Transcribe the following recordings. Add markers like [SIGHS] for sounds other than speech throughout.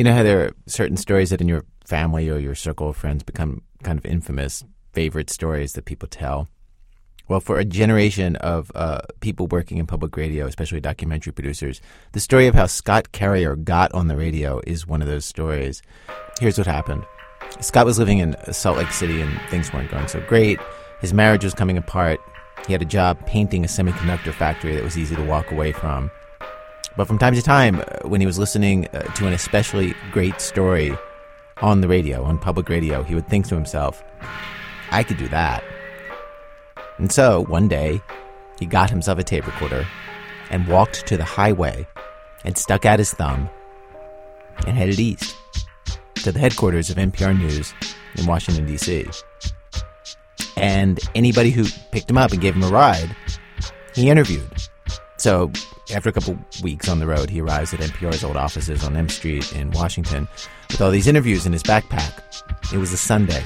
You know how there are certain stories that in your family or your circle of friends become kind of infamous favorite stories that people tell? Well, for a generation of uh, people working in public radio, especially documentary producers, the story of how Scott Carrier got on the radio is one of those stories. Here's what happened Scott was living in Salt Lake City and things weren't going so great. His marriage was coming apart. He had a job painting a semiconductor factory that was easy to walk away from. But from time to time, uh, when he was listening uh, to an especially great story on the radio, on public radio, he would think to himself, I could do that. And so, one day, he got himself a tape recorder and walked to the highway and stuck out his thumb and headed east to the headquarters of NPR News in Washington, D.C. And anybody who picked him up and gave him a ride, he interviewed. So after a couple weeks on the road, he arrives at NPR's old offices on M Street in Washington with all these interviews in his backpack. It was a Sunday.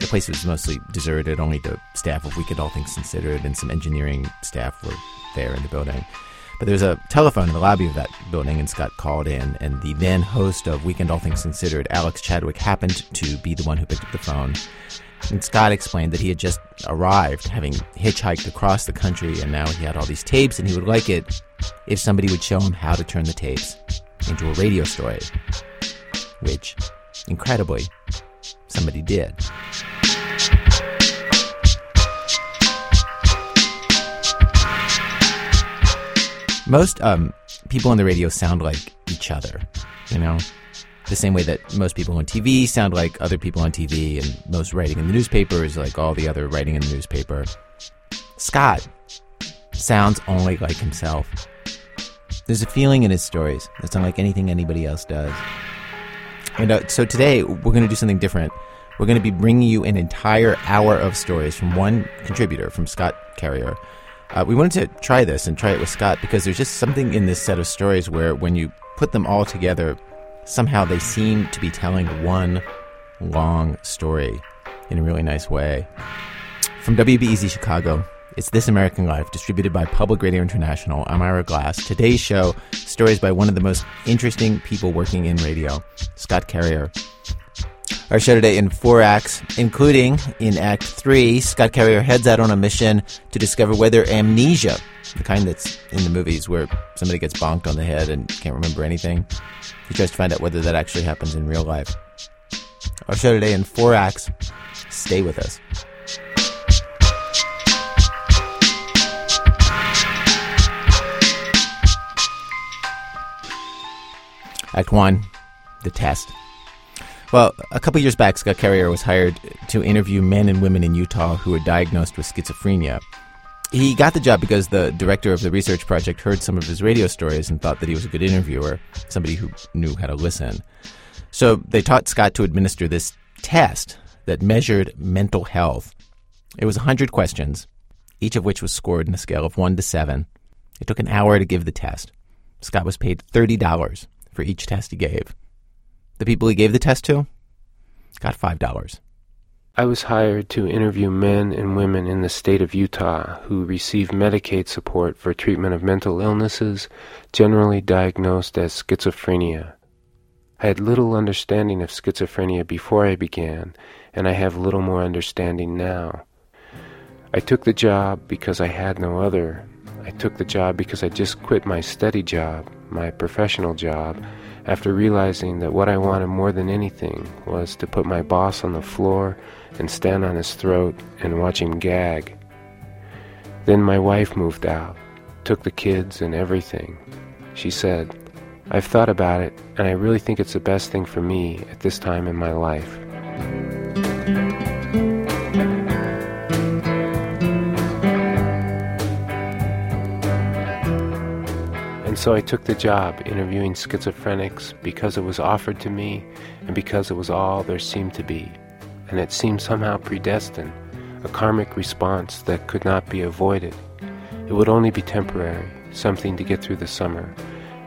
The place was mostly deserted, only the staff of Weekend All Things Considered and some engineering staff were there in the building. But there was a telephone in the lobby of that building, and Scott called in, and the then host of Weekend All Things Considered, Alex Chadwick, happened to be the one who picked up the phone. And Scott explained that he had just arrived, having hitchhiked across the country, and now he had all these tapes, and he would like it if somebody would show him how to turn the tapes into a radio story. Which, incredibly, somebody did. Most um, people on the radio sound like each other, you know? The same way that most people on TV sound like other people on TV, and most writing in the newspaper is like all the other writing in the newspaper. Scott sounds only like himself. There's a feeling in his stories that's unlike anything anybody else does. And uh, so today, we're going to do something different. We're going to be bringing you an entire hour of stories from one contributor, from Scott Carrier. Uh, we wanted to try this and try it with Scott because there's just something in this set of stories where, when you put them all together, somehow they seem to be telling one long story in a really nice way. From WBEZ Chicago, it's This American Life, distributed by Public Radio International. I'm Ira Glass. Today's show, stories by one of the most interesting people working in radio, Scott Carrier. Our show today in four acts, including in Act Three, Scott Carrier heads out on a mission to discover whether amnesia, the kind that's in the movies where somebody gets bonked on the head and can't remember anything, he tries to find out whether that actually happens in real life. Our show today in four acts. Stay with us. Act 1 The Test. Well, a couple years back, Scott Carrier was hired to interview men and women in Utah who were diagnosed with schizophrenia. He got the job because the director of the research project heard some of his radio stories and thought that he was a good interviewer, somebody who knew how to listen. So they taught Scott to administer this test that measured mental health. It was 100 questions, each of which was scored on a scale of 1 to 7. It took an hour to give the test. Scott was paid $30 for each test he gave. The people he gave the test to got $5. I was hired to interview men and women in the state of Utah who receive Medicaid support for treatment of mental illnesses generally diagnosed as schizophrenia. I had little understanding of schizophrenia before I began, and I have little more understanding now. I took the job because I had no other. I took the job because I just quit my steady job, my professional job, after realizing that what I wanted more than anything was to put my boss on the floor and stand on his throat and watch him gag. Then my wife moved out, took the kids and everything. She said, I've thought about it, and I really think it's the best thing for me at this time in my life. And so I took the job interviewing schizophrenics because it was offered to me and because it was all there seemed to be. And it seemed somehow predestined, a karmic response that could not be avoided. It would only be temporary, something to get through the summer.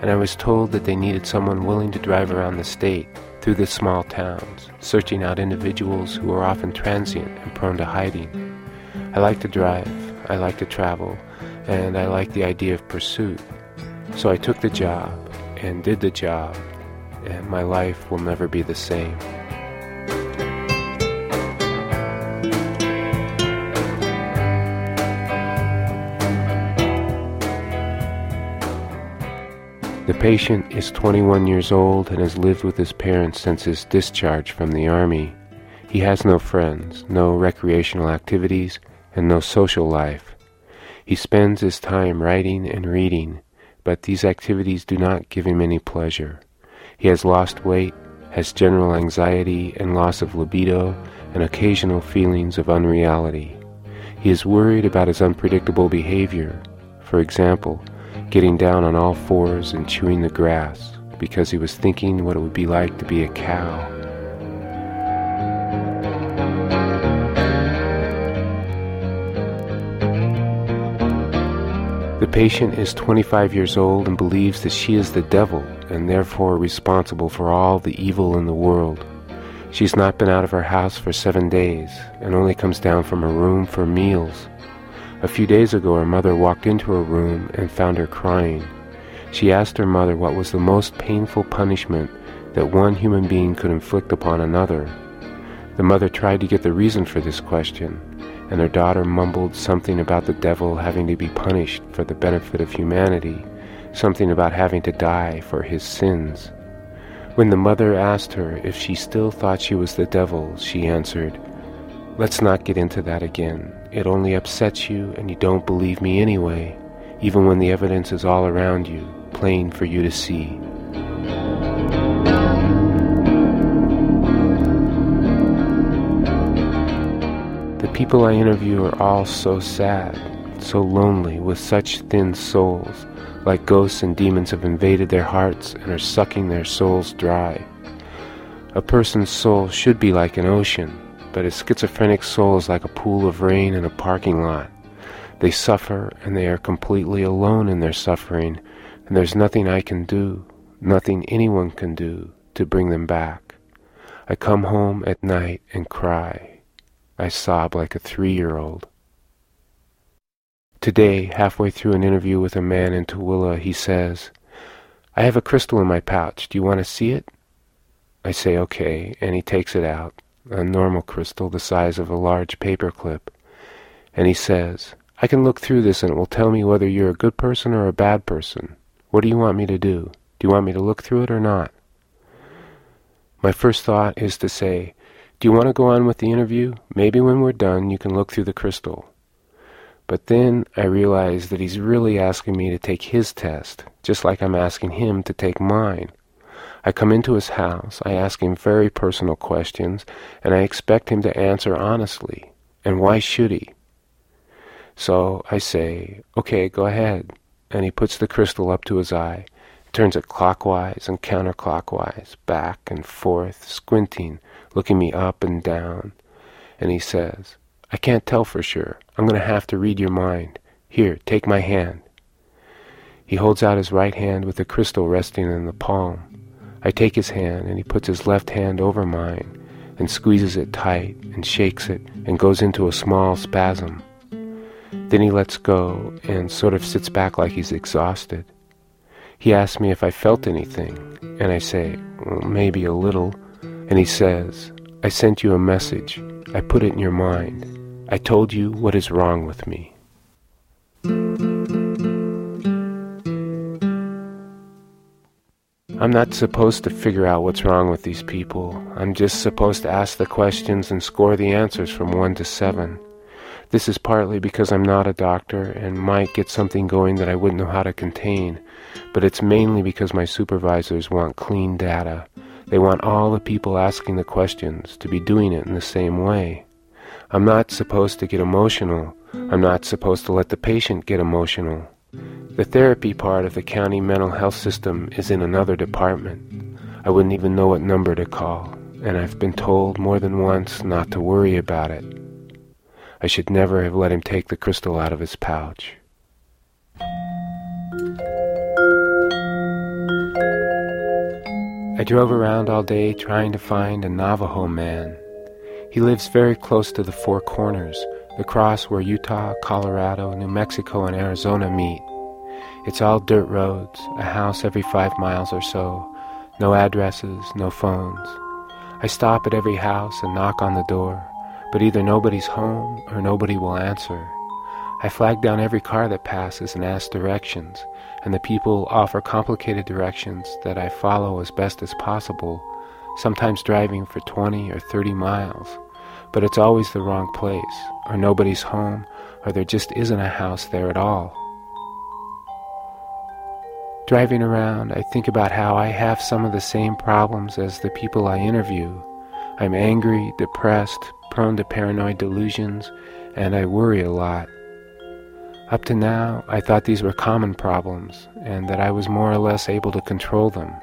And I was told that they needed someone willing to drive around the state through the small towns, searching out individuals who were often transient and prone to hiding. I like to drive, I like to travel, and I like the idea of pursuit. So I took the job and did the job and my life will never be the same. The patient is 21 years old and has lived with his parents since his discharge from the Army. He has no friends, no recreational activities, and no social life. He spends his time writing and reading, but these activities do not give him any pleasure. He has lost weight, has general anxiety and loss of libido, and occasional feelings of unreality. He is worried about his unpredictable behavior. For example, getting down on all fours and chewing the grass because he was thinking what it would be like to be a cow. The patient is 25 years old and believes that she is the devil and therefore responsible for all the evil in the world. She's not been out of her house for seven days and only comes down from her room for meals. A few days ago, her mother walked into her room and found her crying. She asked her mother what was the most painful punishment that one human being could inflict upon another. The mother tried to get the reason for this question, and her daughter mumbled something about the devil having to be punished for the benefit of humanity, something about having to die for his sins. When the mother asked her if she still thought she was the devil, she answered, Let's not get into that again. It only upsets you and you don't believe me anyway, even when the evidence is all around you, plain for you to see. The people I interview are all so sad, so lonely, with such thin souls, like ghosts and demons have invaded their hearts and are sucking their souls dry. A person's soul should be like an ocean, but a schizophrenic soul is like a pool of rain in a parking lot. They suffer and they are completely alone in their suffering, and there's nothing I can do, nothing anyone can do to bring them back. I come home at night and cry. I sob like a three year old. Today, halfway through an interview with a man in Tooele, he says, I have a crystal in my pouch. Do you want to see it? I say, okay, and he takes it out a normal crystal the size of a large paper clip, and he says, I can look through this and it will tell me whether you're a good person or a bad person. What do you want me to do? Do you want me to look through it or not? My first thought is to say, Do you want to go on with the interview? Maybe when we're done you can look through the crystal. But then I realize that he's really asking me to take his test, just like I'm asking him to take mine. I come into his house, I ask him very personal questions, and I expect him to answer honestly. And why should he? So I say, okay, go ahead. And he puts the crystal up to his eye, turns it clockwise and counterclockwise, back and forth, squinting, looking me up and down. And he says, I can't tell for sure. I'm going to have to read your mind. Here, take my hand. He holds out his right hand with the crystal resting in the palm. I take his hand and he puts his left hand over mine and squeezes it tight and shakes it and goes into a small spasm. Then he lets go and sort of sits back like he's exhausted. He asks me if I felt anything, and I say, well, maybe a little. And he says, I sent you a message. I put it in your mind. I told you what is wrong with me. I'm not supposed to figure out what's wrong with these people. I'm just supposed to ask the questions and score the answers from 1 to 7. This is partly because I'm not a doctor and might get something going that I wouldn't know how to contain, but it's mainly because my supervisors want clean data. They want all the people asking the questions to be doing it in the same way. I'm not supposed to get emotional. I'm not supposed to let the patient get emotional. The therapy part of the county mental health system is in another department. I wouldn't even know what number to call, and I've been told more than once not to worry about it. I should never have let him take the crystal out of his pouch. I drove around all day trying to find a Navajo man. He lives very close to the Four Corners, the cross where Utah, Colorado, New Mexico, and Arizona meet. It's all dirt roads, a house every five miles or so, No addresses, no phones. I stop at every house and knock on the door, but either nobody's home or nobody will answer. I flag down every car that passes and ask directions, and the people offer complicated directions that I follow as best as possible, sometimes driving for 20 or 30 miles. But it's always the wrong place, or nobody's home, or there just isn't a house there at all. Driving around, I think about how I have some of the same problems as the people I interview. I'm angry, depressed, prone to paranoid delusions, and I worry a lot. Up to now, I thought these were common problems and that I was more or less able to control them.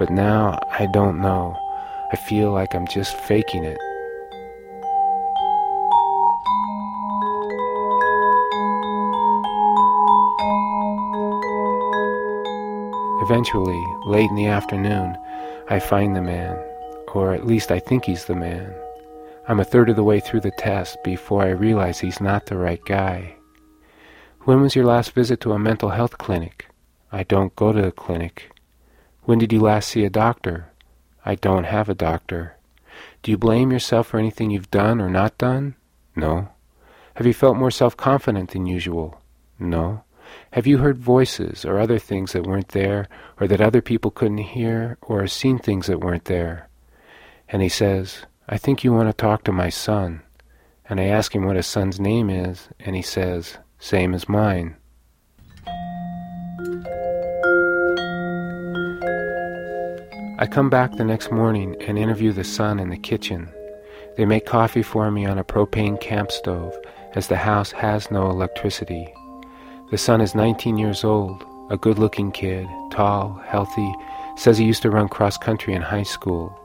But now, I don't know. I feel like I'm just faking it. Eventually, late in the afternoon, I find the man, or at least I think he's the man. I'm a third of the way through the test before I realize he's not the right guy. When was your last visit to a mental health clinic? I don't go to a clinic. When did you last see a doctor? I don't have a doctor. Do you blame yourself for anything you've done or not done? No. Have you felt more self-confident than usual? No. Have you heard voices or other things that weren't there, or that other people couldn't hear, or seen things that weren't there? And he says, I think you want to talk to my son. And I ask him what his son's name is, and he says, same as mine. I come back the next morning and interview the son in the kitchen. They make coffee for me on a propane camp stove, as the house has no electricity. The son is 19 years old, a good looking kid, tall, healthy, says he used to run cross country in high school.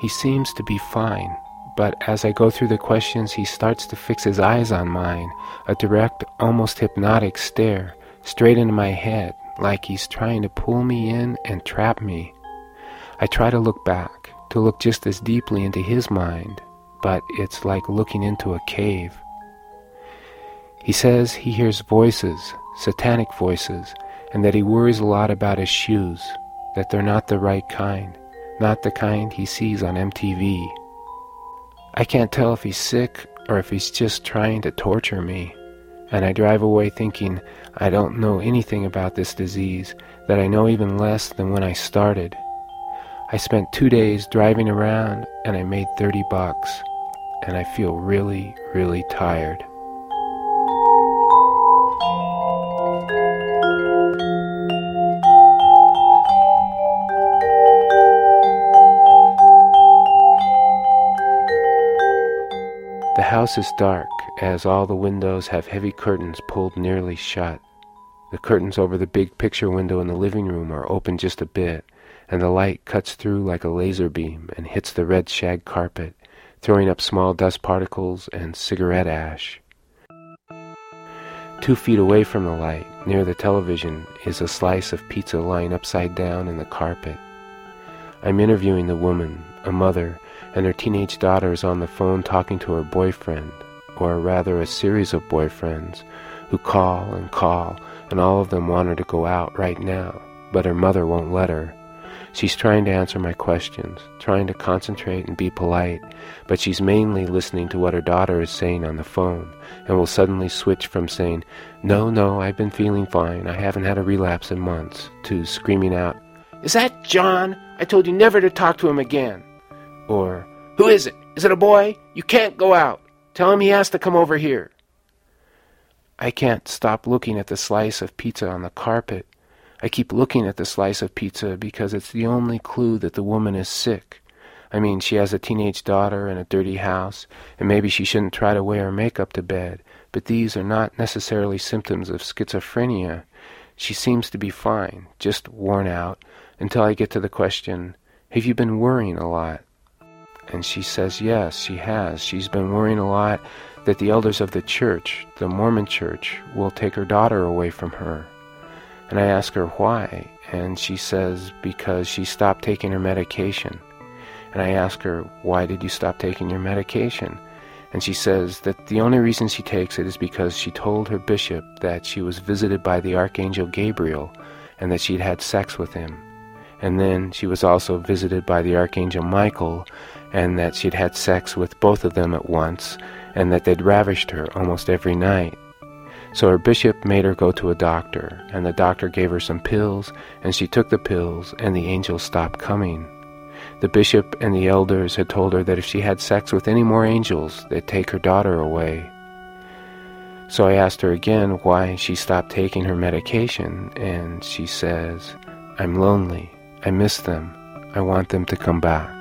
He seems to be fine, but as I go through the questions, he starts to fix his eyes on mine, a direct, almost hypnotic stare, straight into my head, like he's trying to pull me in and trap me. I try to look back, to look just as deeply into his mind, but it's like looking into a cave. He says he hears voices, satanic voices, and that he worries a lot about his shoes, that they're not the right kind, not the kind he sees on MTV. I can't tell if he's sick or if he's just trying to torture me. And I drive away thinking I don't know anything about this disease, that I know even less than when I started. I spent two days driving around and I made 30 bucks. And I feel really, really tired. House is dark, as all the windows have heavy curtains pulled nearly shut. The curtains over the big picture window in the living room are open just a bit, and the light cuts through like a laser beam and hits the red shag carpet, throwing up small dust particles and cigarette ash. Two feet away from the light, near the television, is a slice of pizza lying upside down in the carpet. I'm interviewing the woman, a mother, and her teenage daughter is on the phone talking to her boyfriend, or rather a series of boyfriends, who call and call, and all of them want her to go out right now, but her mother won't let her. She's trying to answer my questions, trying to concentrate and be polite, but she's mainly listening to what her daughter is saying on the phone, and will suddenly switch from saying, No, no, I've been feeling fine, I haven't had a relapse in months, to screaming out, Is that John? I told you never to talk to him again. Or, Who is it? Is it a boy? You can't go out. Tell him he has to come over here. I can't stop looking at the slice of pizza on the carpet. I keep looking at the slice of pizza because it's the only clue that the woman is sick. I mean, she has a teenage daughter and a dirty house, and maybe she shouldn't try to wear makeup to bed, but these are not necessarily symptoms of schizophrenia. She seems to be fine, just worn out, until I get to the question, Have you been worrying a lot? And she says, yes, she has. She's been worrying a lot that the elders of the church, the Mormon church, will take her daughter away from her. And I ask her why, and she says because she stopped taking her medication. And I ask her, why did you stop taking your medication? And she says that the only reason she takes it is because she told her bishop that she was visited by the Archangel Gabriel and that she'd had sex with him and then she was also visited by the Archangel Michael, and that she'd had sex with both of them at once, and that they'd ravished her almost every night. So her bishop made her go to a doctor, and the doctor gave her some pills, and she took the pills, and the angels stopped coming. The bishop and the elders had told her that if she had sex with any more angels, they'd take her daughter away. So I asked her again why she stopped taking her medication, and she says, I'm lonely. I miss them. I want them to come back.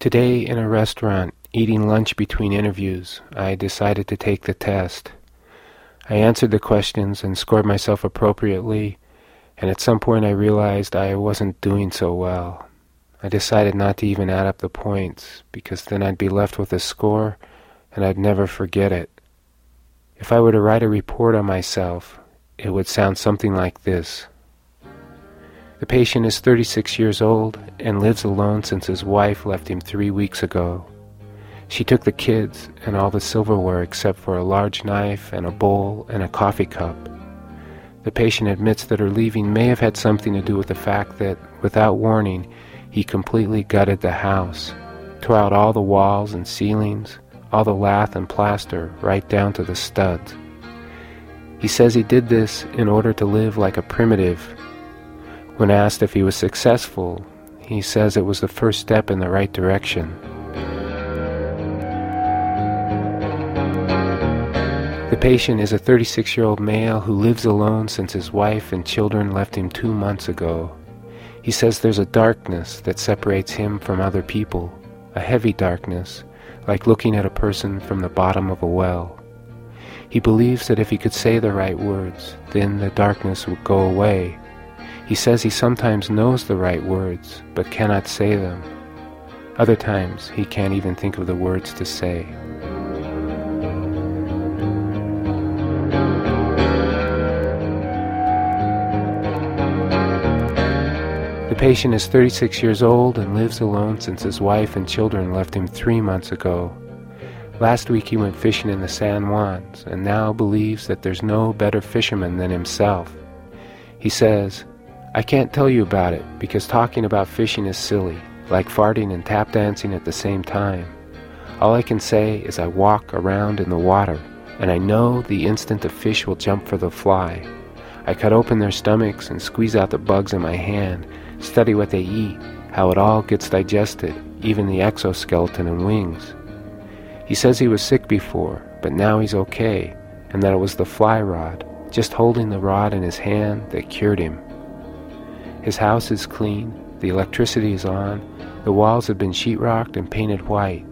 Today, in a restaurant, eating lunch between interviews, I decided to take the test. I answered the questions and scored myself appropriately, and at some point I realized I wasn't doing so well. I decided not to even add up the points, because then I'd be left with a score and I'd never forget it. If I were to write a report on myself, it would sound something like this. The patient is 36 years old and lives alone since his wife left him three weeks ago. She took the kids and all the silverware except for a large knife and a bowl and a coffee cup. The patient admits that her leaving may have had something to do with the fact that, without warning, he completely gutted the house, tore out all the walls and ceilings, all the lath and plaster, right down to the studs. He says he did this in order to live like a primitive when asked if he was successful, he says it was the first step in the right direction. The patient is a 36 year old male who lives alone since his wife and children left him two months ago. He says there's a darkness that separates him from other people, a heavy darkness, like looking at a person from the bottom of a well. He believes that if he could say the right words, then the darkness would go away he says he sometimes knows the right words, but cannot say them. Other times, he can't even think of the words to say. Patient is 36 years old and lives alone since his wife and children left him three months ago. Last week he went fishing in the San Juans and now believes that there's no better fisherman than himself. He says, I can't tell you about it because talking about fishing is silly, like farting and tap dancing at the same time. All I can say is I walk around in the water, and I know the instant a fish will jump for the fly. I cut open their stomachs and squeeze out the bugs in my hand, study what they eat, how it all gets digested, even the exoskeleton and wings. He says he was sick before, but now he's okay, and that it was the fly rod, just holding the rod in his hand, that cured him. His house is clean, the electricity is on, the walls have been sheetrocked and painted white.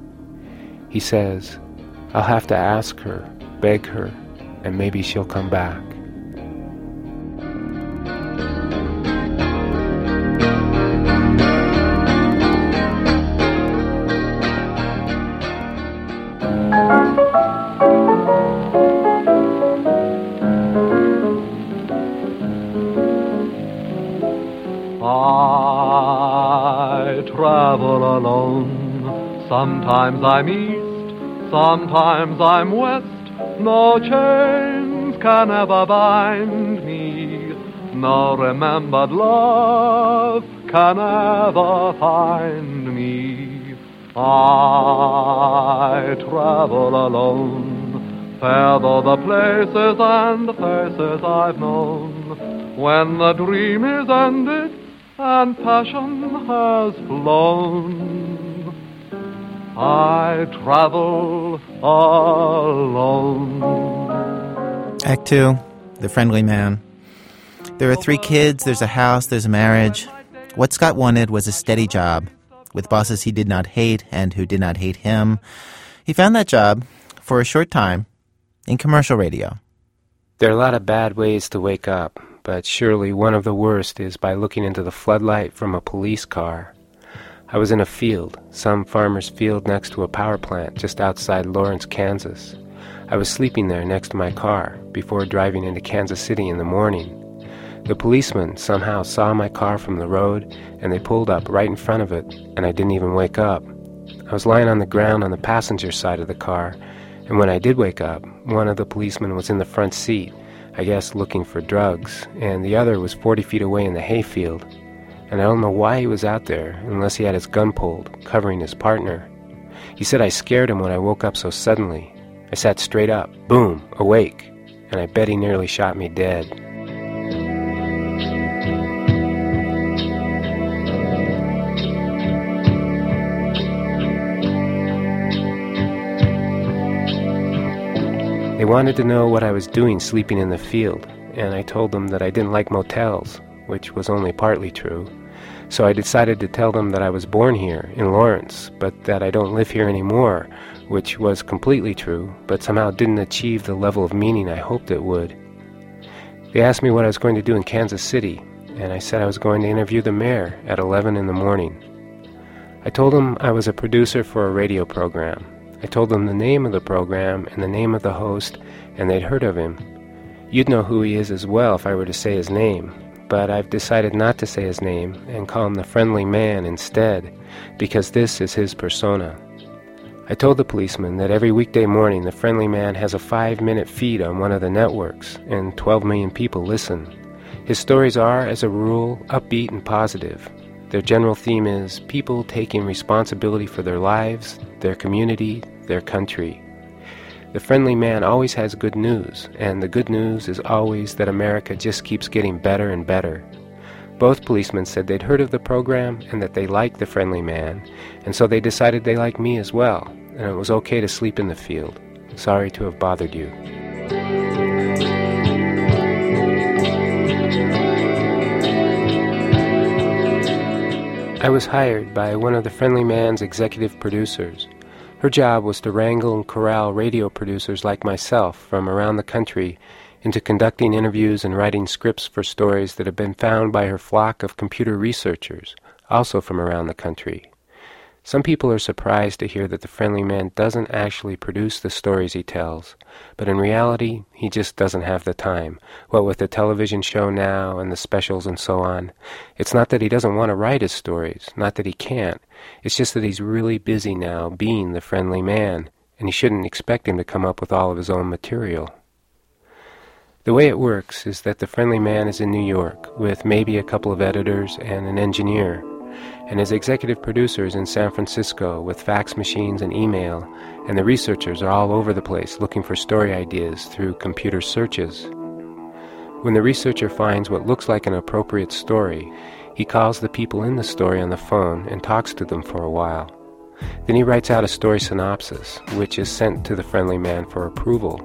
He says, I'll have to ask her, beg her, and maybe she'll come back. Sometimes I'm east, sometimes I'm west. No chains can ever bind me. No remembered love can ever find me. I travel alone, fair though the places and the faces I've known. When the dream is ended and passion has flown. I travel alone. Act two The Friendly Man. There are three kids, there's a house, there's a marriage. What Scott wanted was a steady job with bosses he did not hate and who did not hate him. He found that job for a short time in commercial radio. There are a lot of bad ways to wake up, but surely one of the worst is by looking into the floodlight from a police car. I was in a field, some farmer's field next to a power plant just outside Lawrence, Kansas. I was sleeping there next to my car before driving into Kansas City in the morning. The policeman somehow saw my car from the road and they pulled up right in front of it, and I didn't even wake up. I was lying on the ground on the passenger side of the car, and when I did wake up, one of the policemen was in the front seat, I guess looking for drugs, and the other was 40 feet away in the hayfield. And I don't know why he was out there, unless he had his gun pulled, covering his partner. He said I scared him when I woke up so suddenly. I sat straight up, boom, awake, and I bet he nearly shot me dead. They wanted to know what I was doing sleeping in the field, and I told them that I didn't like motels, which was only partly true. So I decided to tell them that I was born here, in Lawrence, but that I don't live here anymore, which was completely true, but somehow didn't achieve the level of meaning I hoped it would. They asked me what I was going to do in Kansas City, and I said I was going to interview the mayor at 11 in the morning. I told them I was a producer for a radio program, I told them the name of the program and the name of the host, and they'd heard of him. You'd know who he is as well if I were to say his name, but I've decided not to say his name and call him the Friendly Man instead, because this is his persona. I told the policeman that every weekday morning the Friendly Man has a five minute feed on one of the networks, and 12 million people listen. His stories are, as a rule, upbeat and positive. Their general theme is people taking responsibility for their lives, their community, their country. The friendly man always has good news, and the good news is always that America just keeps getting better and better. Both policemen said they'd heard of the program and that they liked the friendly man, and so they decided they liked me as well, and it was okay to sleep in the field. Sorry to have bothered you. I was hired by one of the Friendly Man's executive producers. Her job was to wrangle and corral radio producers like myself from around the country into conducting interviews and writing scripts for stories that had been found by her flock of computer researchers, also from around the country. Some people are surprised to hear that the friendly man doesn't actually produce the stories he tells, but in reality, he just doesn't have the time. What with the television show now and the specials and so on, it's not that he doesn't want to write his stories, not that he can't. It's just that he's really busy now being the friendly man, and you shouldn't expect him to come up with all of his own material. The way it works is that the friendly man is in New York with maybe a couple of editors and an engineer and his executive producers in San Francisco with fax machines and email, and the researchers are all over the place looking for story ideas through computer searches. When the researcher finds what looks like an appropriate story, he calls the people in the story on the phone and talks to them for a while. Then he writes out a story synopsis, which is sent to the friendly man for approval.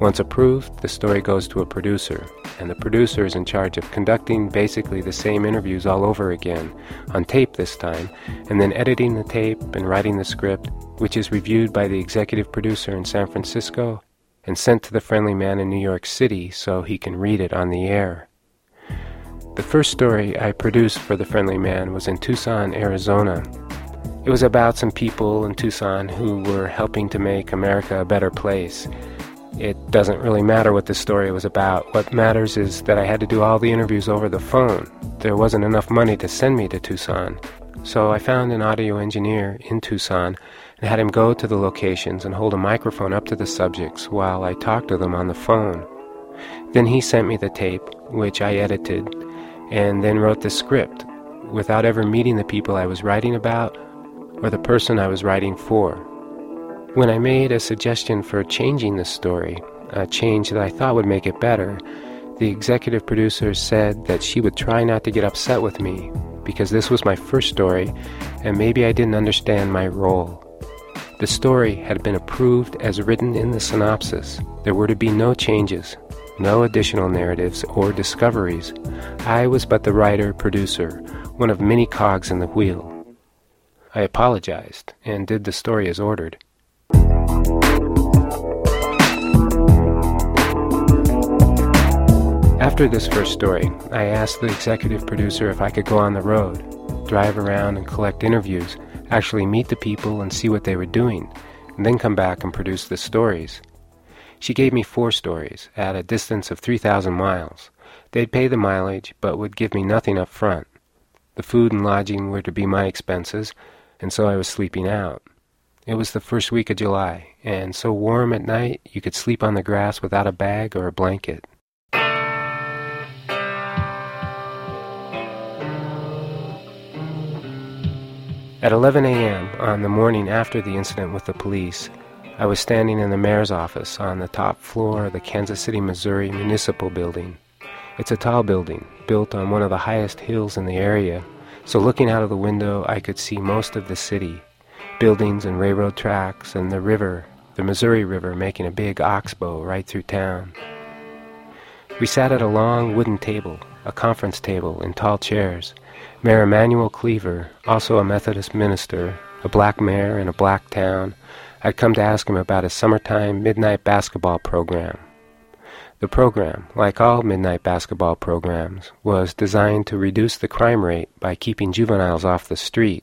Once approved, the story goes to a producer, and the producer is in charge of conducting basically the same interviews all over again, on tape this time, and then editing the tape and writing the script, which is reviewed by the executive producer in San Francisco and sent to the friendly man in New York City so he can read it on the air. The first story I produced for the friendly man was in Tucson, Arizona. It was about some people in Tucson who were helping to make America a better place it doesn't really matter what the story was about. What matters is that I had to do all the interviews over the phone. There wasn't enough money to send me to Tucson. So I found an audio engineer in Tucson and had him go to the locations and hold a microphone up to the subjects while I talked to them on the phone. Then he sent me the tape, which I edited, and then wrote the script without ever meeting the people I was writing about or the person I was writing for. When I made a suggestion for changing the story, a change that I thought would make it better, the executive producer said that she would try not to get upset with me because this was my first story and maybe I didn't understand my role. The story had been approved as written in the synopsis. There were to be no changes, no additional narratives or discoveries. I was but the writer producer, one of many cogs in the wheel. I apologized and did the story as ordered. After this first story, I asked the executive producer if I could go on the road, drive around and collect interviews, actually meet the people and see what they were doing, and then come back and produce the stories. She gave me four stories at a distance of 3,000 miles. They'd pay the mileage, but would give me nothing up front. The food and lodging were to be my expenses, and so I was sleeping out. It was the first week of July, and so warm at night you could sleep on the grass without a bag or a blanket. At 11 a.m., on the morning after the incident with the police, I was standing in the mayor's office on the top floor of the Kansas City, Missouri Municipal Building. It's a tall building, built on one of the highest hills in the area, so looking out of the window I could see most of the city buildings and railroad tracks, and the river, the Missouri River, making a big oxbow right through town. We sat at a long wooden table, a conference table, in tall chairs. Mayor Emanuel Cleaver, also a Methodist minister, a black mayor in a black town, I'd come to ask him about his summertime midnight basketball program. The program, like all midnight basketball programs, was designed to reduce the crime rate by keeping juveniles off the street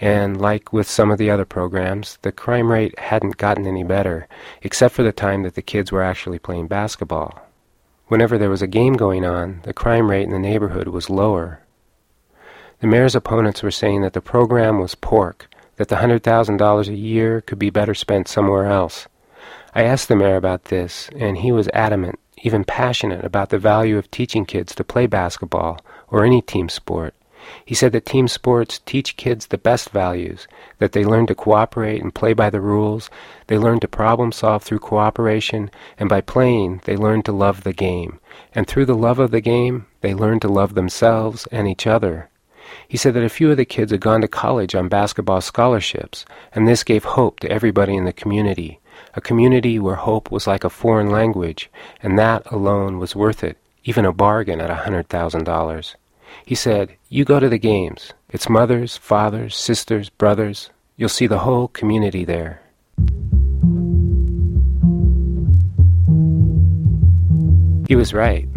and like with some of the other programs, the crime rate hadn't gotten any better, except for the time that the kids were actually playing basketball. Whenever there was a game going on, the crime rate in the neighborhood was lower. The mayor's opponents were saying that the program was pork, that the $100,000 a year could be better spent somewhere else. I asked the mayor about this, and he was adamant, even passionate, about the value of teaching kids to play basketball or any team sport he said that team sports teach kids the best values, that they learn to cooperate and play by the rules, they learn to problem solve through cooperation, and by playing, they learn to love the game. And through the love of the game, they learn to love themselves and each other. He said that a few of the kids had gone to college on basketball scholarships, and this gave hope to everybody in the community, a community where hope was like a foreign language, and that alone was worth it, even a bargain at a hundred thousand dollars. He said, You go to the games. It's mothers, fathers, sisters, brothers. You'll see the whole community there. He was right.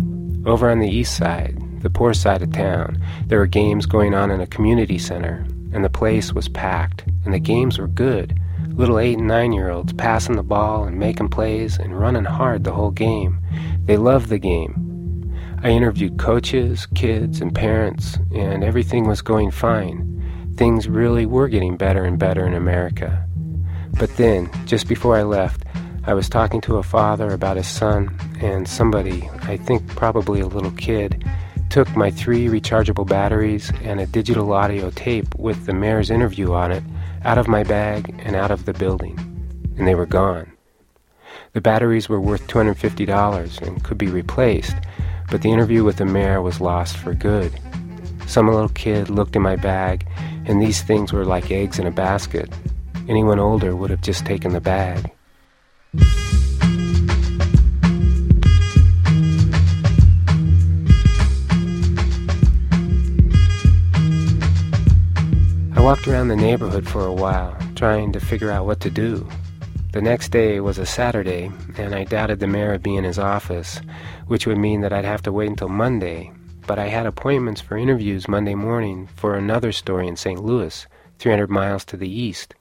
Over on the east side, the poor side of town, there were games going on in a community center, and the place was packed, and the games were good. Little eight and nine year olds passing the ball and making plays and running hard the whole game. They loved the game. I interviewed coaches, kids, and parents, and everything was going fine. Things really were getting better and better in America. But then, just before I left, I was talking to a father about his son, and somebody, I think probably a little kid, took my three rechargeable batteries and a digital audio tape with the mayor's interview on it out of my bag and out of the building, and they were gone. The batteries were worth $250 and could be replaced, but the interview with the mayor was lost for good. Some little kid looked in my bag, and these things were like eggs in a basket. Anyone older would have just taken the bag. I walked around the neighborhood for a while, trying to figure out what to do. The next day was a Saturday, and I doubted the mayor would be in his office, which would mean that I'd have to wait until Monday. But I had appointments for interviews Monday morning for another story in St. Louis, 300 miles to the east.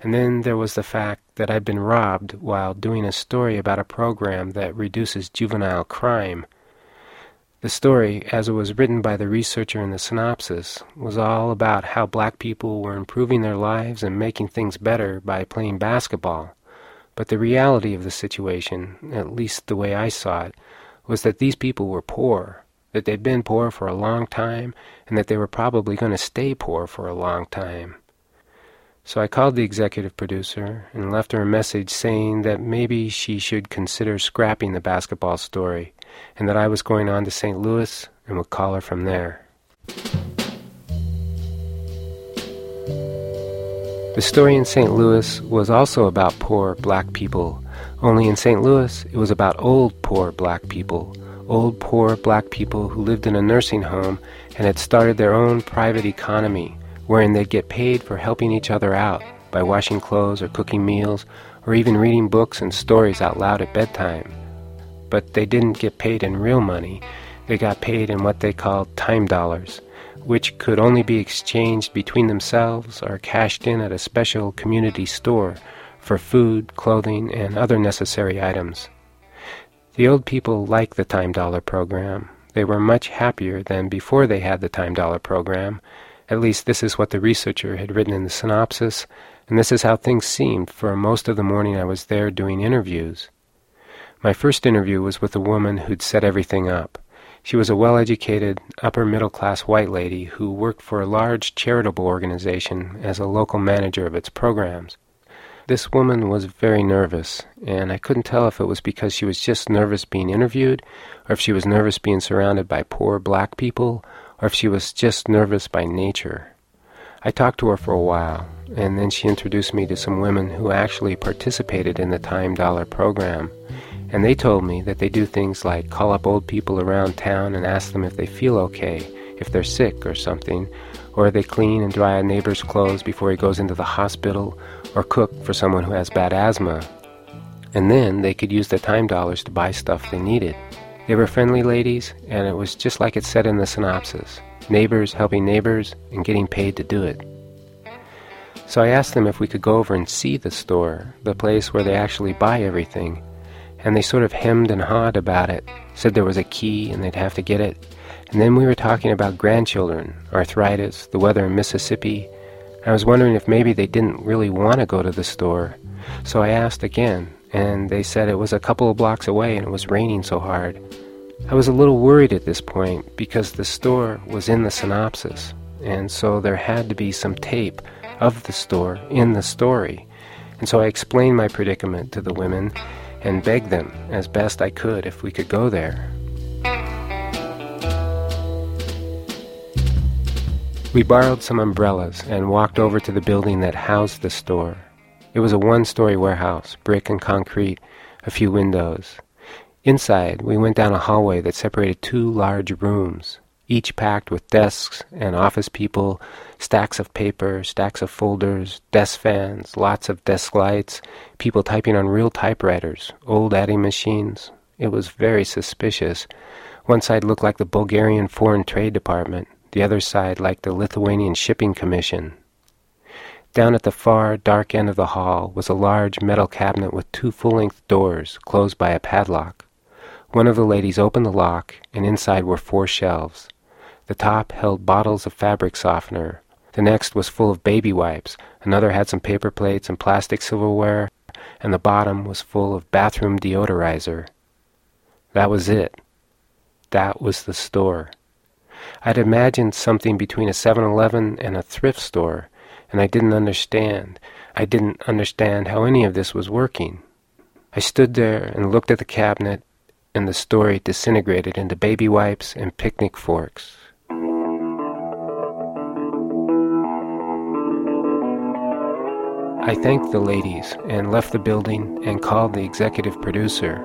And then there was the fact that I'd been robbed while doing a story about a program that reduces juvenile crime. The story, as it was written by the researcher in the synopsis, was all about how black people were improving their lives and making things better by playing basketball. But the reality of the situation, at least the way I saw it, was that these people were poor, that they'd been poor for a long time, and that they were probably going to stay poor for a long time. So I called the executive producer and left her a message saying that maybe she should consider scrapping the basketball story and that I was going on to St. Louis and would call her from there. The story in St. Louis was also about poor black people, only in St. Louis it was about old poor black people, old poor black people who lived in a nursing home and had started their own private economy wherein they'd get paid for helping each other out by washing clothes or cooking meals or even reading books and stories out loud at bedtime but they didn't get paid in real money. They got paid in what they called time dollars, which could only be exchanged between themselves or cashed in at a special community store for food, clothing, and other necessary items. The old people liked the time dollar program. They were much happier than before they had the time dollar program, At least this is what the researcher had written in the synopsis, and this is how things seemed for most of the morning I was there doing interviews. My first interview was with a woman who'd set everything up. She was a well educated, upper middle class white lady who worked for a large charitable organization as a local manager of its programs. This woman was very nervous, and I couldn't tell if it was because she was just nervous being interviewed, or if she was nervous being surrounded by poor black people, or if she was just nervous by nature. I talked to her for a while, and then she introduced me to some women who actually participated in the Time Dollar program. And they told me that they do things like call up old people around town and ask them if they feel okay, if they're sick or something, or they clean and dry a neighbor's clothes before he goes into the hospital, or cook for someone who has bad asthma. And then they could use the time dollars to buy stuff they needed. They were friendly ladies, and it was just like it said in the synopsis neighbors helping neighbors and getting paid to do it. So I asked them if we could go over and see the store, the place where they actually buy everything and they sort of hemmed and hawed about it, said there was a key and they'd have to get it. And then we were talking about grandchildren, arthritis, the weather in Mississippi. I was wondering if maybe they didn't really want to go to the store. So I asked again, and they said it was a couple of blocks away and it was raining so hard. I was a little worried at this point because the store was in the synopsis, and so there had to be some tape of the store in the story. And so I explained my predicament to the women, and begged them as best I could if we could go there. We borrowed some umbrellas and walked over to the building that housed the store. It was a one story warehouse, brick and concrete, a few windows. Inside, we went down a hallway that separated two large rooms each packed with desks and office people, stacks of paper, stacks of folders, desk fans, lots of desk lights, people typing on real typewriters, old adding machines. It was very suspicious. One side looked like the Bulgarian Foreign Trade Department, the other side like the Lithuanian Shipping Commission. Down at the far, dark end of the hall was a large metal cabinet with two full length doors closed by a padlock. One of the ladies opened the lock, and inside were four shelves. The top held bottles of fabric softener. The next was full of baby wipes. Another had some paper plates and plastic silverware, and the bottom was full of bathroom deodorizer. That was it. That was the store. I'd imagined something between a 7 Eleven and a thrift store, and I didn't understand. I didn't understand how any of this was working. I stood there and looked at the cabinet, and the story disintegrated into baby wipes and picnic forks. I thanked the ladies and left the building and called the executive producer.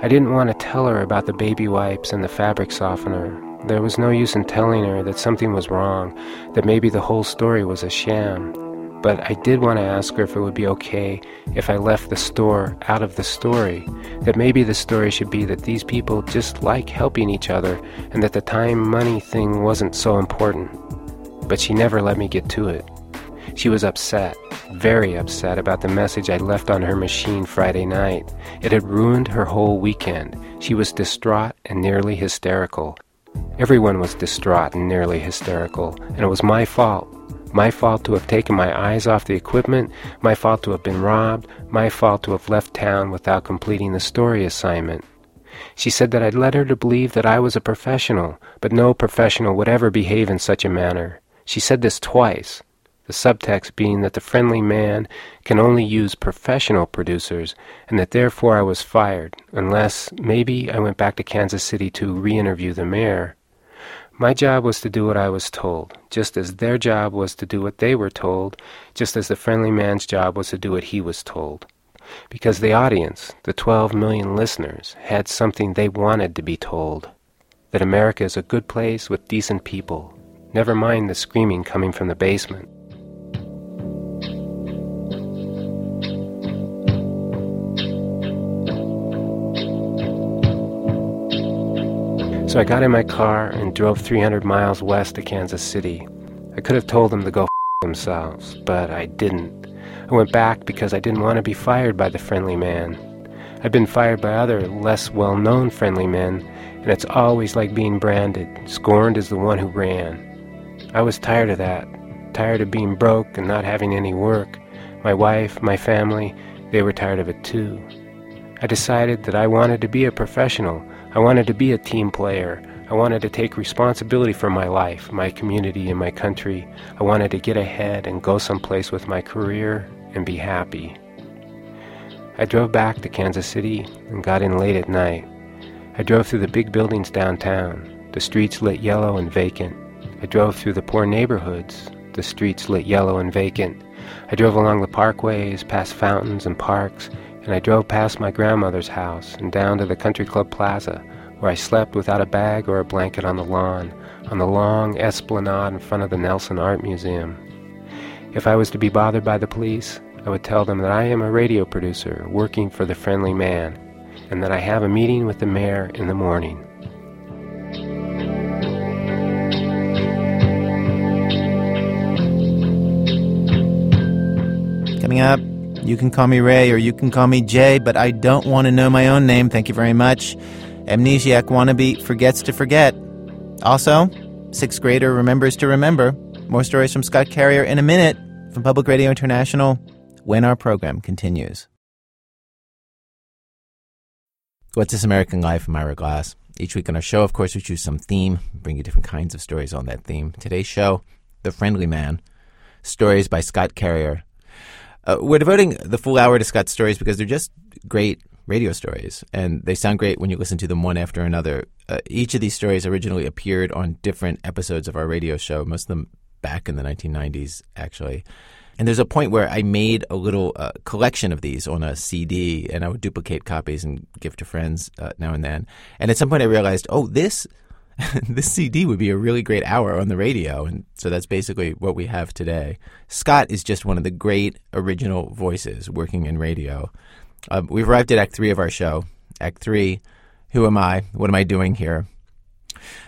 I didn't want to tell her about the baby wipes and the fabric softener. There was no use in telling her that something was wrong, that maybe the whole story was a sham. But I did want to ask her if it would be okay if I left the store out of the story, that maybe the story should be that these people just like helping each other and that the time money thing wasn't so important. But she never let me get to it. She was upset, very upset about the message I'd left on her machine Friday night. It had ruined her whole weekend. She was distraught and nearly hysterical. Everyone was distraught and nearly hysterical, and it was my fault. My fault to have taken my eyes off the equipment, my fault to have been robbed, my fault to have left town without completing the story assignment. She said that I'd led her to believe that I was a professional, but no professional would ever behave in such a manner. She said this twice the subtext being that the friendly man can only use professional producers, and that therefore I was fired, unless maybe I went back to Kansas City to re interview the mayor. My job was to do what I was told, just as their job was to do what they were told, just as the friendly man's job was to do what he was told. Because the audience, the 12 million listeners, had something they wanted to be told that America is a good place with decent people. Never mind the screaming coming from the basement. So I got in my car and drove 300 miles west to Kansas City. I could have told them to go f- themselves, but I didn't. I went back because I didn't want to be fired by the friendly man. I've been fired by other, less well known friendly men, and it's always like being branded, scorned as the one who ran. I was tired of that, tired of being broke and not having any work. My wife, my family, they were tired of it too. I decided that I wanted to be a professional. I wanted to be a team player. I wanted to take responsibility for my life, my community, and my country. I wanted to get ahead and go someplace with my career and be happy. I drove back to Kansas City and got in late at night. I drove through the big buildings downtown, the streets lit yellow and vacant. I drove through the poor neighborhoods, the streets lit yellow and vacant. I drove along the parkways, past fountains and parks, and I drove past my grandmother's house and down to the country club plaza, where I slept without a bag or a blanket on the lawn, on the long esplanade in front of the Nelson Art Museum. If I was to be bothered by the police, I would tell them that I am a radio producer working for the friendly man, and that I have a meeting with the mayor in the morning. Coming up, you can call me Ray or you can call me Jay, but I don't want to know my own name. Thank you very much. Amnesiac wannabe forgets to forget. Also, sixth grader remembers to remember. More stories from Scott Carrier in a minute from Public Radio International when our program continues. What's This American Life? I'm Ira Glass. Each week on our show, of course, we choose some theme, bring you different kinds of stories on that theme. Today's show, The Friendly Man, stories by Scott Carrier. Uh, we're devoting the full hour to Scott's stories because they're just great radio stories, and they sound great when you listen to them one after another. Uh, each of these stories originally appeared on different episodes of our radio show, most of them back in the 1990s, actually. And there's a point where I made a little uh, collection of these on a CD, and I would duplicate copies and give to friends uh, now and then. And at some point, I realized, oh, this [LAUGHS] this CD would be a really great hour on the radio, and so that's basically what we have today. Scott is just one of the great original voices working in radio. Uh, we've arrived at Act Three of our show. Act Three. Who am I? What am I doing here?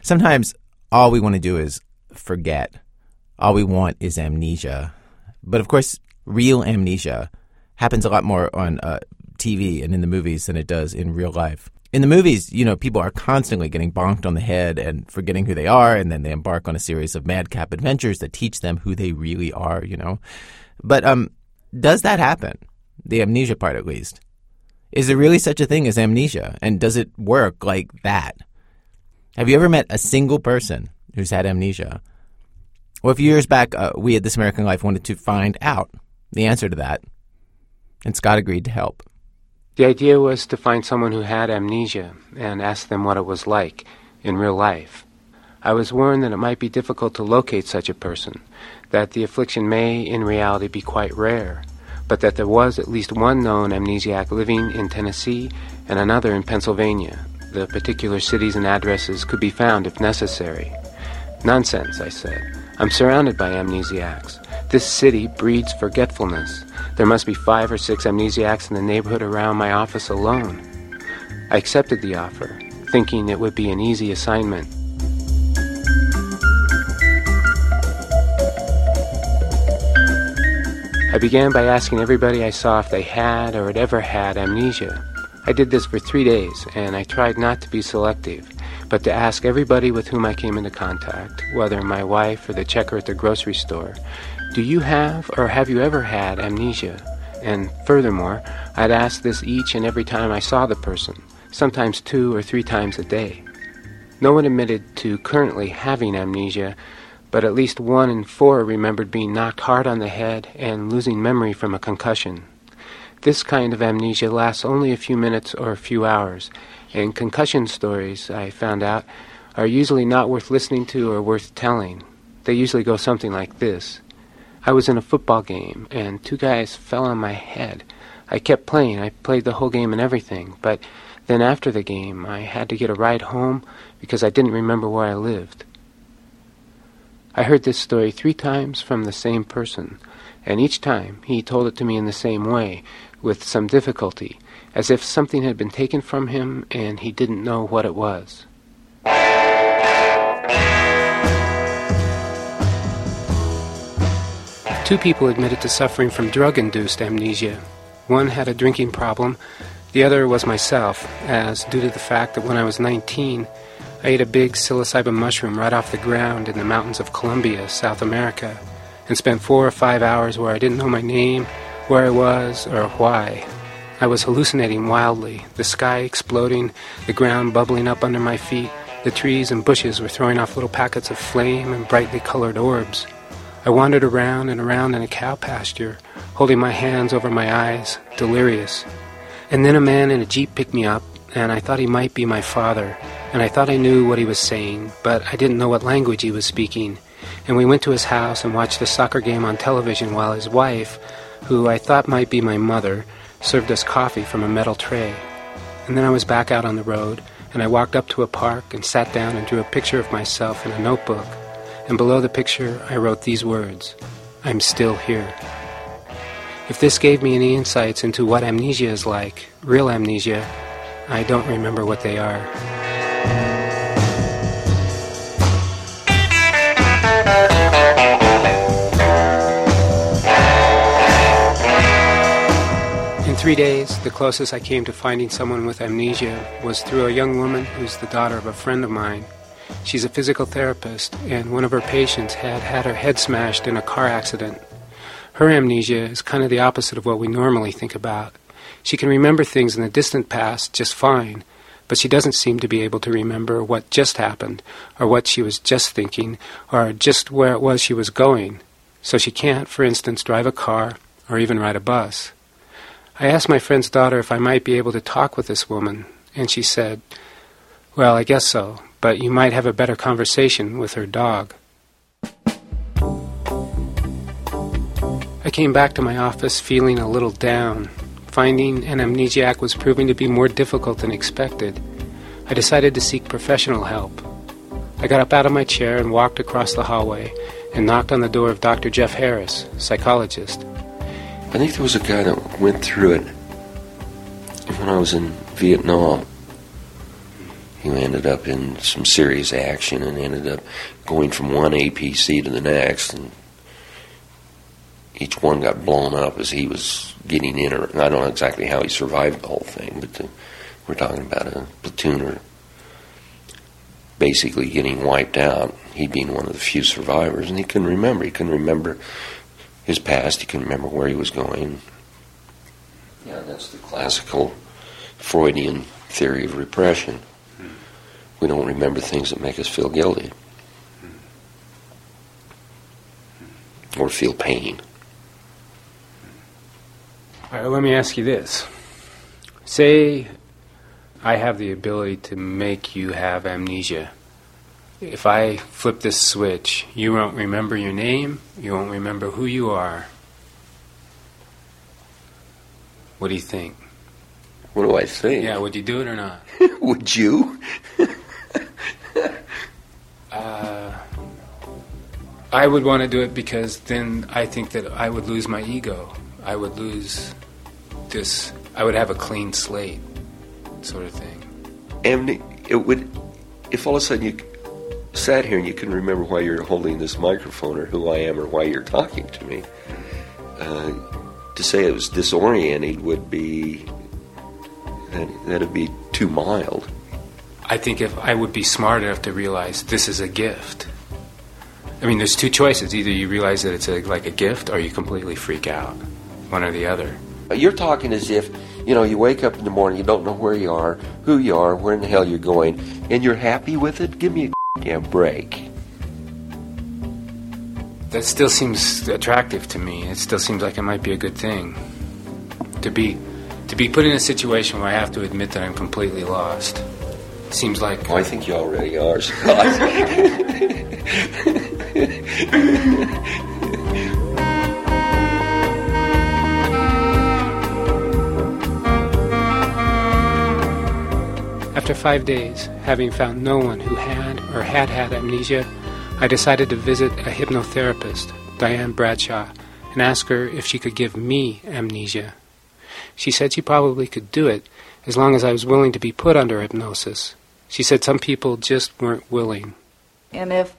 Sometimes all we want to do is forget. All we want is amnesia. But of course, real amnesia happens a lot more on uh, TV and in the movies than it does in real life. In the movies, you know, people are constantly getting bonked on the head and forgetting who they are, and then they embark on a series of madcap adventures that teach them who they really are, you know. But um, does that happen? The amnesia part, at least. Is there really such a thing as amnesia? And does it work like that? Have you ever met a single person who's had amnesia? Well, a few years back, uh, we at This American Life wanted to find out the answer to that, and Scott agreed to help. The idea was to find someone who had amnesia and ask them what it was like in real life. I was warned that it might be difficult to locate such a person, that the affliction may in reality be quite rare, but that there was at least one known amnesiac living in Tennessee and another in Pennsylvania. The particular cities and addresses could be found if necessary. Nonsense, I said. I'm surrounded by amnesiacs. This city breeds forgetfulness. There must be five or six amnesiacs in the neighborhood around my office alone. I accepted the offer, thinking it would be an easy assignment. I began by asking everybody I saw if they had or had ever had amnesia. I did this for three days, and I tried not to be selective but to ask everybody with whom I came into contact, whether my wife or the checker at the grocery store, do you have or have you ever had amnesia? And furthermore, I'd ask this each and every time I saw the person, sometimes two or three times a day. No one admitted to currently having amnesia, but at least one in four remembered being knocked hard on the head and losing memory from a concussion. This kind of amnesia lasts only a few minutes or a few hours, and concussion stories, I found out, are usually not worth listening to or worth telling. They usually go something like this I was in a football game, and two guys fell on my head. I kept playing. I played the whole game and everything, but then after the game, I had to get a ride home because I didn't remember where I lived. I heard this story three times from the same person, and each time he told it to me in the same way, with some difficulty as if something had been taken from him and he didn't know what it was. Two people admitted to suffering from drug induced amnesia. One had a drinking problem, the other was myself, as due to the fact that when I was 19, I ate a big psilocybin mushroom right off the ground in the mountains of Colombia, South America, and spent four or five hours where I didn't know my name, where I was, or why. I was hallucinating wildly, the sky exploding, the ground bubbling up under my feet, the trees and bushes were throwing off little packets of flame and brightly colored orbs. I wandered around and around in a cow pasture, holding my hands over my eyes, delirious. And then a man in a jeep picked me up, and I thought he might be my father, and I thought I knew what he was saying, but I didn't know what language he was speaking. And we went to his house and watched a soccer game on television while his wife, who I thought might be my mother, served us coffee from a metal tray. And then I was back out on the road, and I walked up to a park and sat down and drew a picture of myself in a notebook. And below the picture, I wrote these words I'm still here. If this gave me any insights into what amnesia is like, real amnesia, I don't remember what they are. In three days, the closest I came to finding someone with amnesia was through a young woman who's the daughter of a friend of mine. She's a physical therapist, and one of her patients had had her head smashed in a car accident. Her amnesia is kind of the opposite of what we normally think about. She can remember things in the distant past just fine, but she doesn't seem to be able to remember what just happened, or what she was just thinking, or just where it was she was going. So she can't, for instance, drive a car or even ride a bus. I asked my friend's daughter if I might be able to talk with this woman, and she said, Well, I guess so, but you might have a better conversation with her dog. I came back to my office feeling a little down. Finding an amnesiac was proving to be more difficult than expected. I decided to seek professional help. I got up out of my chair and walked across the hallway and knocked on the door of Dr. Jeff Harris, psychologist. I think there was a guy that went through it when I was in Vietnam. He ended up in some serious action and ended up going from one APC to the next, and each one got blown up as he was getting in. Or I don't know exactly how he survived the whole thing, but the, we're talking about a platooner basically getting wiped out. He being one of the few survivors, and he couldn't remember. He couldn't remember his past. He couldn't remember where he was going. Yeah, that's the classical Freudian theory of repression. We don't remember things that make us feel guilty or feel pain. All right, let me ask you this. Say I have the ability to make you have amnesia. If I flip this switch, you won't remember your name, you won't remember who you are. What do you think? What do I think? Yeah, would you do it or not? [LAUGHS] Would you? [LAUGHS] uh, I would want to do it because then I think that I would lose my ego. I would lose this. I would have a clean slate, sort of thing. And it would, if all of a sudden you sat here and you couldn't remember why you're holding this microphone or who I am or why you're talking to me, uh, to say it was disorienting would be that that'd be too mild. I think if I would be smart enough to realize this is a gift. I mean, there's two choices: either you realize that it's a, like a gift, or you completely freak out. One or the other. You're talking as if you know you wake up in the morning, you don't know where you are, who you are, where in the hell you're going, and you're happy with it. Give me a damn break. That still seems attractive to me. It still seems like it might be a good thing to be to be put in a situation where I have to admit that I'm completely lost. Seems like. Well, I think you already are, After five days, having found no one who had or had had amnesia, I decided to visit a hypnotherapist, Diane Bradshaw, and ask her if she could give me amnesia. She said she probably could do it as long as I was willing to be put under hypnosis. She said some people just weren't willing. And if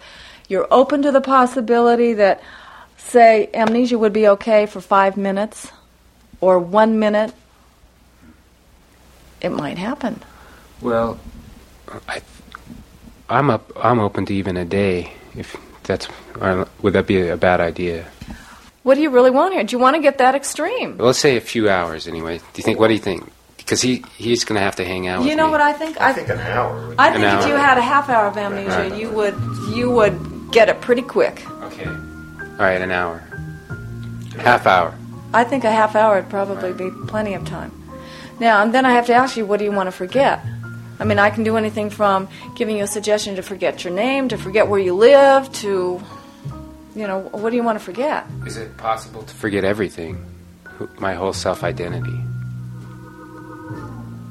you're open to the possibility that, say, amnesia would be okay for five minutes or one minute, it might happen. Well, I, I'm up. I'm open to even a day. If that's uh, would that be a bad idea? What do you really want here? Do you want to get that extreme? Well, let's say a few hours anyway. Do you think? What do you think? Because he he's going to have to hang out. You with know me. what I think? I think an hour. I An think if you had a half hour of amnesia, Right. you would you would get it pretty quick. Okay. All right, an hour. Half hour. I think a half hour would probably be plenty of time. Now, and then I have to ask you, what do you want to forget? I mean, I can do anything from giving you a suggestion to forget your name, to forget where you live, to, you know, what do you want to forget? Is it possible to forget everything? My whole self identity.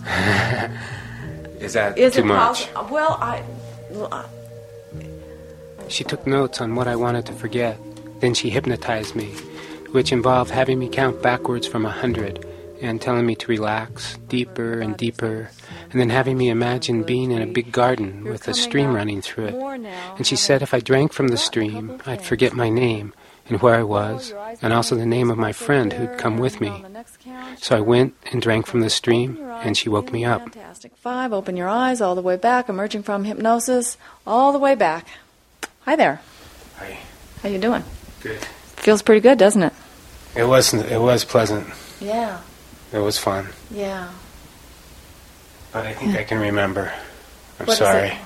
[LAUGHS] Is that Is too it much? possible? Well, I. well, I- She took notes on what I wanted to forget. Then she hypnotized me, which involved having me count backwards from a hundred and telling me to relax deeper and deeper, and then having me imagine being in a big garden with a stream running through it. And she said if I drank from the stream, I'd forget my name and where I was, Close your eyes and also the name of my friend who'd come with me. on the next count, So I went and drank from the stream, and she woke me up. Fantastic. Five, open your eyes all the way back, emerging from hypnosis, all the way back. Hi there. Hi. How you doing? Good. Feels pretty good, doesn't it? It wasn't. It was pleasant. Yeah. It was fun. Yeah. But I think I can remember. I'm What is sorry. it?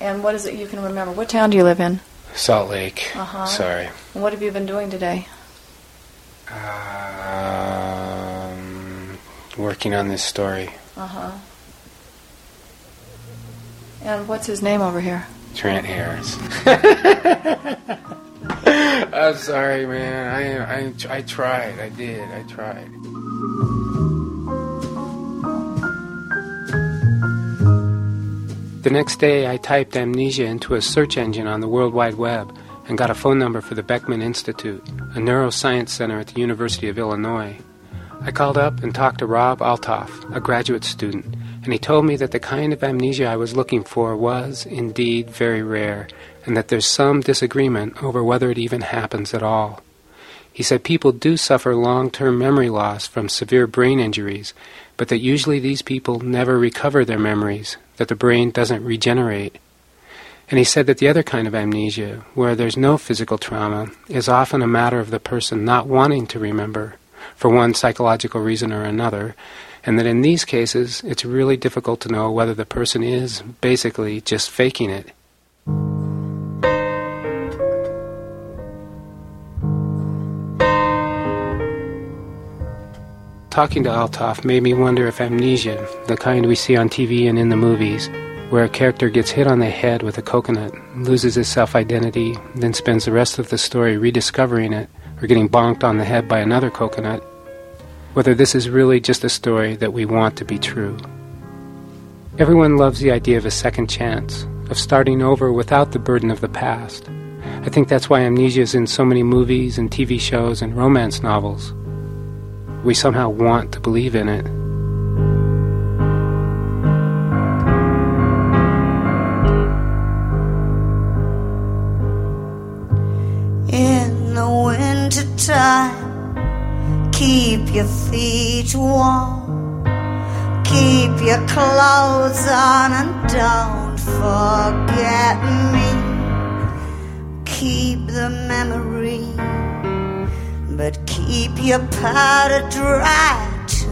And what is it you can remember? What town do you live in? Salt Lake. Uh-huh. Sorry. What have you been doing today? Um, working on this story. Uh huh. And what's his name over here? Trent Harris. [LAUGHS] I'm sorry, man. I, I I tried. I did. I tried. The next day, I typed amnesia into a search engine on the World Wide Web and got a phone number for the Beckman Institute, a neuroscience center at the University of Illinois. I called up and talked to Rob Althoff, a graduate student, and he told me that the kind of amnesia I was looking for was, indeed, very rare, and that there's some disagreement over whether it even happens at all. He said people do suffer long term memory loss from severe brain injuries, but that usually these people never recover their memories, that the brain doesn't regenerate. And he said that the other kind of amnesia, where there's no physical trauma, is often a matter of the person not wanting to remember, for one psychological reason or another, and that in these cases it's really difficult to know whether the person is basically just faking it. Talking to Althoff made me wonder if amnesia, the kind we see on TV and in the movies, where a character gets hit on the head with a coconut, loses his self identity, then spends the rest of the story rediscovering it, or getting bonked on the head by another coconut, whether this is really just a story that we want to be true. Everyone loves the idea of a second chance, of starting over without the burden of the past. I think that's why amnesia is in so many movies and TV shows and romance novels. We somehow want to believe in it. in the winter time. Keep your feet warm, keep your clothes on, and don't forget me. Keep the memory, but keep your powder dry too.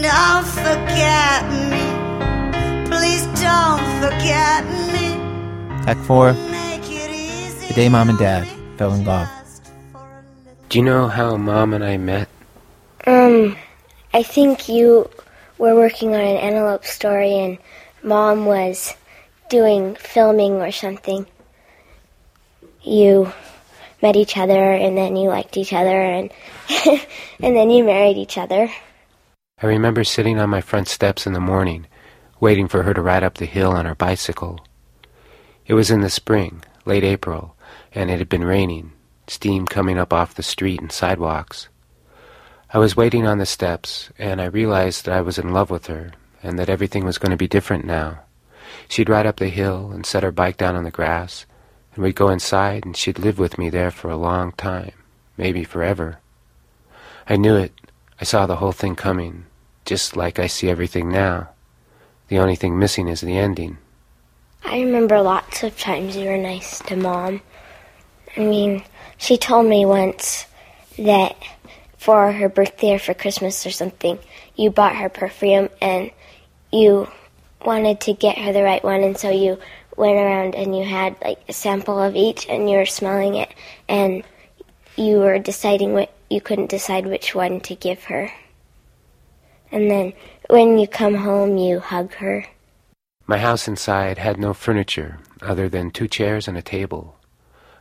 Don't forget me. Please don't forget me. Act 4. Make it easy. The day mom and dad fell in love. Do you know how mom and I met? Um, I think you were working on an antelope story and mom was doing filming or something. You met each other and then you liked each other and [LAUGHS] and then you married each other. I remember sitting on my front steps in the morning, waiting for her to ride up the hill on her bicycle. It was in the spring, late April, and it had been raining, steam coming up off the street and sidewalks. I was waiting on the steps, and I realized that I was in love with her, and that everything was going to be different now. She'd ride up the hill and set her bike down on the grass, and we'd go inside, and she'd live with me there for a long time, maybe forever. I knew it. I saw the whole thing coming, just like I see everything now. The only thing missing is the ending. I remember lots of times you were nice to Mom. I mean, she told me once that for her birthday or for Christmas or something, you bought her perfume and you wanted to get her the right one, and so you went around and you had like a sample of each and you were smelling it and you were deciding what you couldn't decide which one to give her. And then when you come home, you hug her. My house inside had no furniture other than two chairs and a table.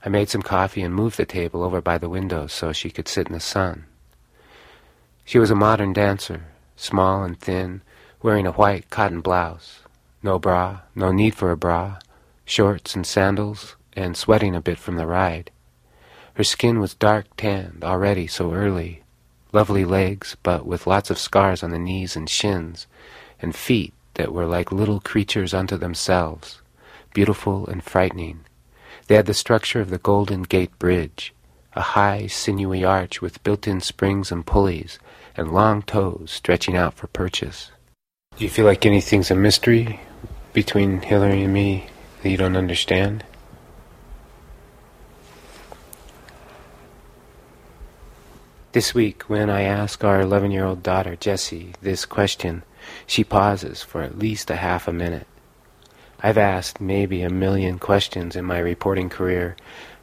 I made some coffee and moved the table over by the window so she could sit in the sun. She was a modern dancer, small and thin, wearing a white cotton blouse. No bra, no need for a bra, shorts and sandals, and sweating a bit from the ride. Her skin was dark tanned already so early. Lovely legs, but with lots of scars on the knees and shins, and feet that were like little creatures unto themselves, beautiful and frightening. They had the structure of the Golden Gate Bridge, a high, sinewy arch with built-in springs and pulleys, and long toes stretching out for purchase. Do you feel like anything's a mystery between Hillary and me that you don't understand? This week, when I ask our 11 year old daughter, Jessie, this question, she pauses for at least a half a minute. I've asked maybe a million questions in my reporting career,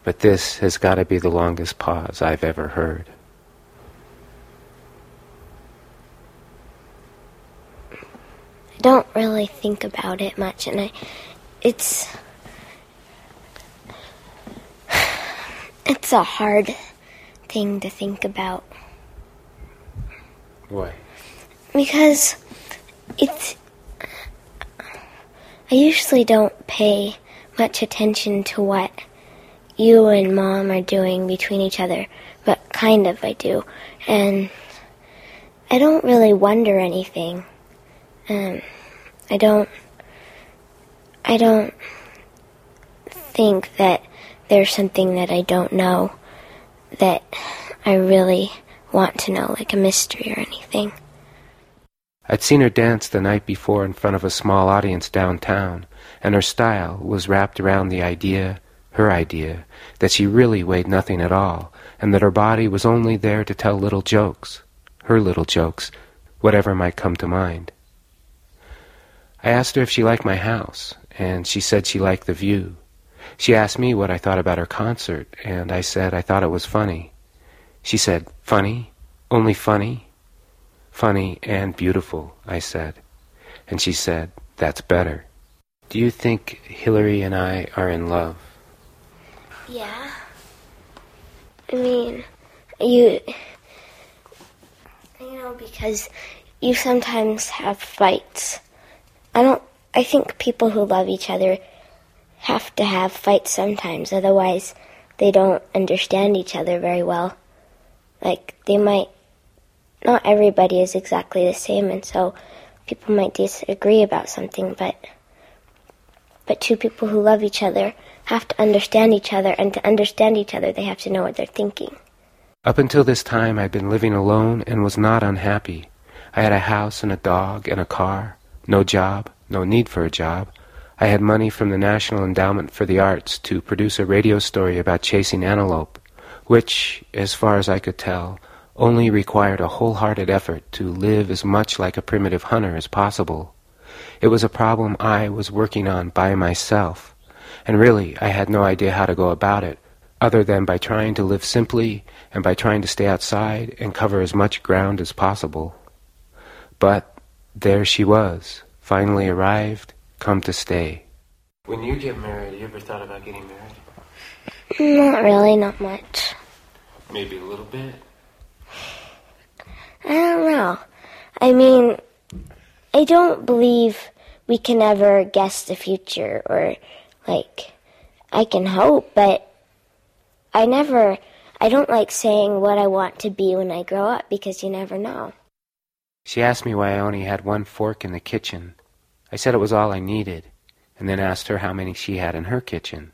but this has got to be the longest pause I've ever heard. I don't really think about it much, and I, it's, [SIGHS] it's a hard thing to think about Why? because it's. I usually don't pay much attention to what you and mom are doing between each other, but kind of I do, and I don't really wonder anything. Um, I don't. I don't think that there's something that I don't know that I really want to know, like a mystery or anything. I'd seen her dance the night before in front of a small audience downtown, and her style was wrapped around the idea, her idea, that she really weighed nothing at all, and that her body was only there to tell little jokes, her little jokes, whatever might come to mind. I asked her if she liked my house, and she said she liked the view. She asked me what I thought about her concert, and I said I thought it was funny. She said, Funny? Only funny? Funny and beautiful, I said. And she said, That's better. Do you think Hillary and I are in love? Yeah. I mean, you. You know, because you sometimes have fights. I don't. I think people who love each other have to have fights sometimes, otherwise, they don't understand each other very well. Like, they might. Not everybody is exactly the same, and so people might disagree about something, but. But two people who love each other have to understand each other, and to understand each other, they have to know what they're thinking. Up until this time, I'd been living alone and was not unhappy. I had a house and a dog and a car, no job, no need for a job. I had money from the National Endowment for the Arts to produce a radio story about chasing antelope, which, as far as I could tell, only required a wholehearted effort to live as much like a primitive hunter as possible. It was a problem I was working on by myself, and really I had no idea how to go about it, other than by trying to live simply and by trying to stay outside and cover as much ground as possible. But there she was, finally arrived, come to stay. When you get married, you ever thought about getting married? Not really, not much. Maybe a little bit. I don't know. I mean, I don't believe we can ever guess the future, or, like, I can hope, but I never, I don't like saying what I want to be when I grow up because you never know. She asked me why I only had one fork in the kitchen. I said it was all I needed, and then asked her how many she had in her kitchen.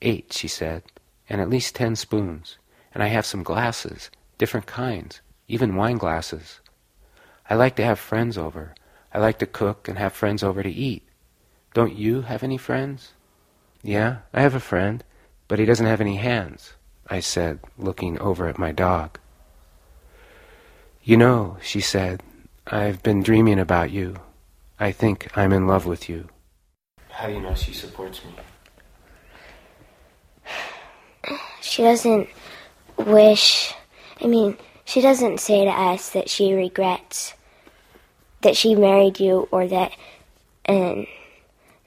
Eight, she said, and at least ten spoons, and I have some glasses, different kinds, even wine glasses. I like to have friends over. I like to cook and have friends over to eat. Don't you have any friends? Yeah, I have a friend, but he doesn't have any hands, I said, looking over at my dog. You know, she said, I've been dreaming about you. I think I'm in love with you. How do you know she supports me? [SIGHS] She doesn't wish, I mean, she doesn't say to us that she regrets that she married you or that, and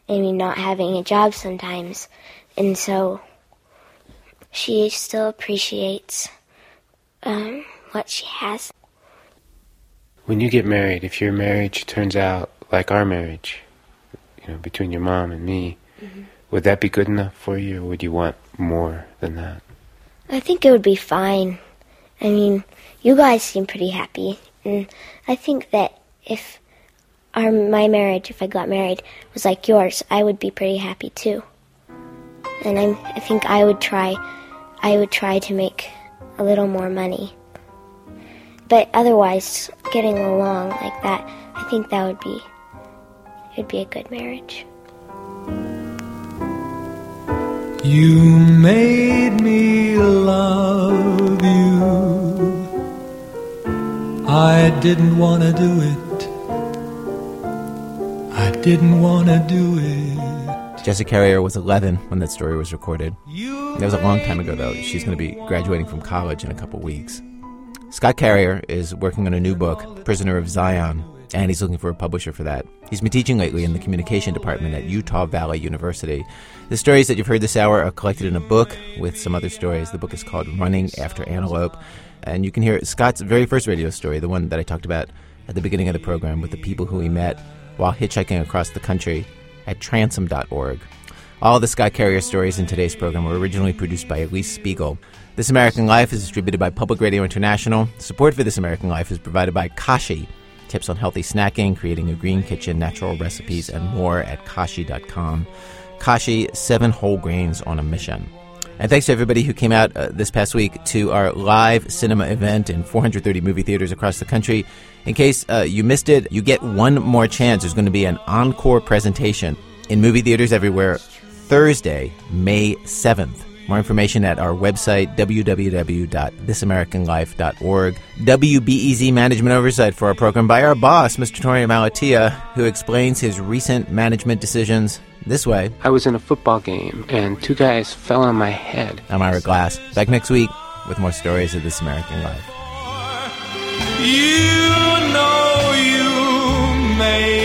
I mean, not having a job sometimes. And so she still appreciates um, what she has. When you get married, if your marriage turns out like our marriage, you know, between your mom and me, mm-hmm. would that be good enough for you, or would you want more than that? I think it would be fine. I mean, you guys seem pretty happy, and I think that if our my marriage, if I got married, was like yours, I would be pretty happy too. And I'm, I think I would try, I would try to make a little more money. But otherwise, getting along like that, I think that would be, it would be a good marriage. You made me love you. I didn't want to do it. I didn't want to do it. Jessica Carrier was 11 when that story was recorded. That was a long time ago, though. She's going to be graduating from college in a couple weeks. Scott Carrier is working on a new book, Prisoner of Zion, and he's looking for a publisher for that. He's been teaching lately in the communication department at Utah Valley University. The stories that you've heard this hour are collected in a book with some other stories. The book is called Running After Antelope. And you can hear Scott's very first radio story, the one that I talked about at the beginning of the program, with the people who he met while hitchhiking across the country at transom.org. All the Scott Carrier stories in today's program were originally produced by Alix Spiegel. This American Life is distributed by Public Radio International. Support for This American Life is provided by Kashi tips on healthy snacking, creating a green kitchen, natural recipes, and more at Kashi.com. Kashi, seven whole grains on a mission. And thanks to everybody who came out uh, this past week to our live cinema event in 430 movie theaters across the country. In case uh, you missed it, you get one more chance. There's going to be an encore presentation in movie theaters everywhere Thursday, May 7th. More information at our website, www.thisamericanlife.org. WBEZ Management Oversight for our program by our boss, Mr. Tony Malatia, who explains his recent management decisions this way. I was in a football game and two guys fell on my head. I'm Ira Glass. Back next week with more stories of This American Life. You know you made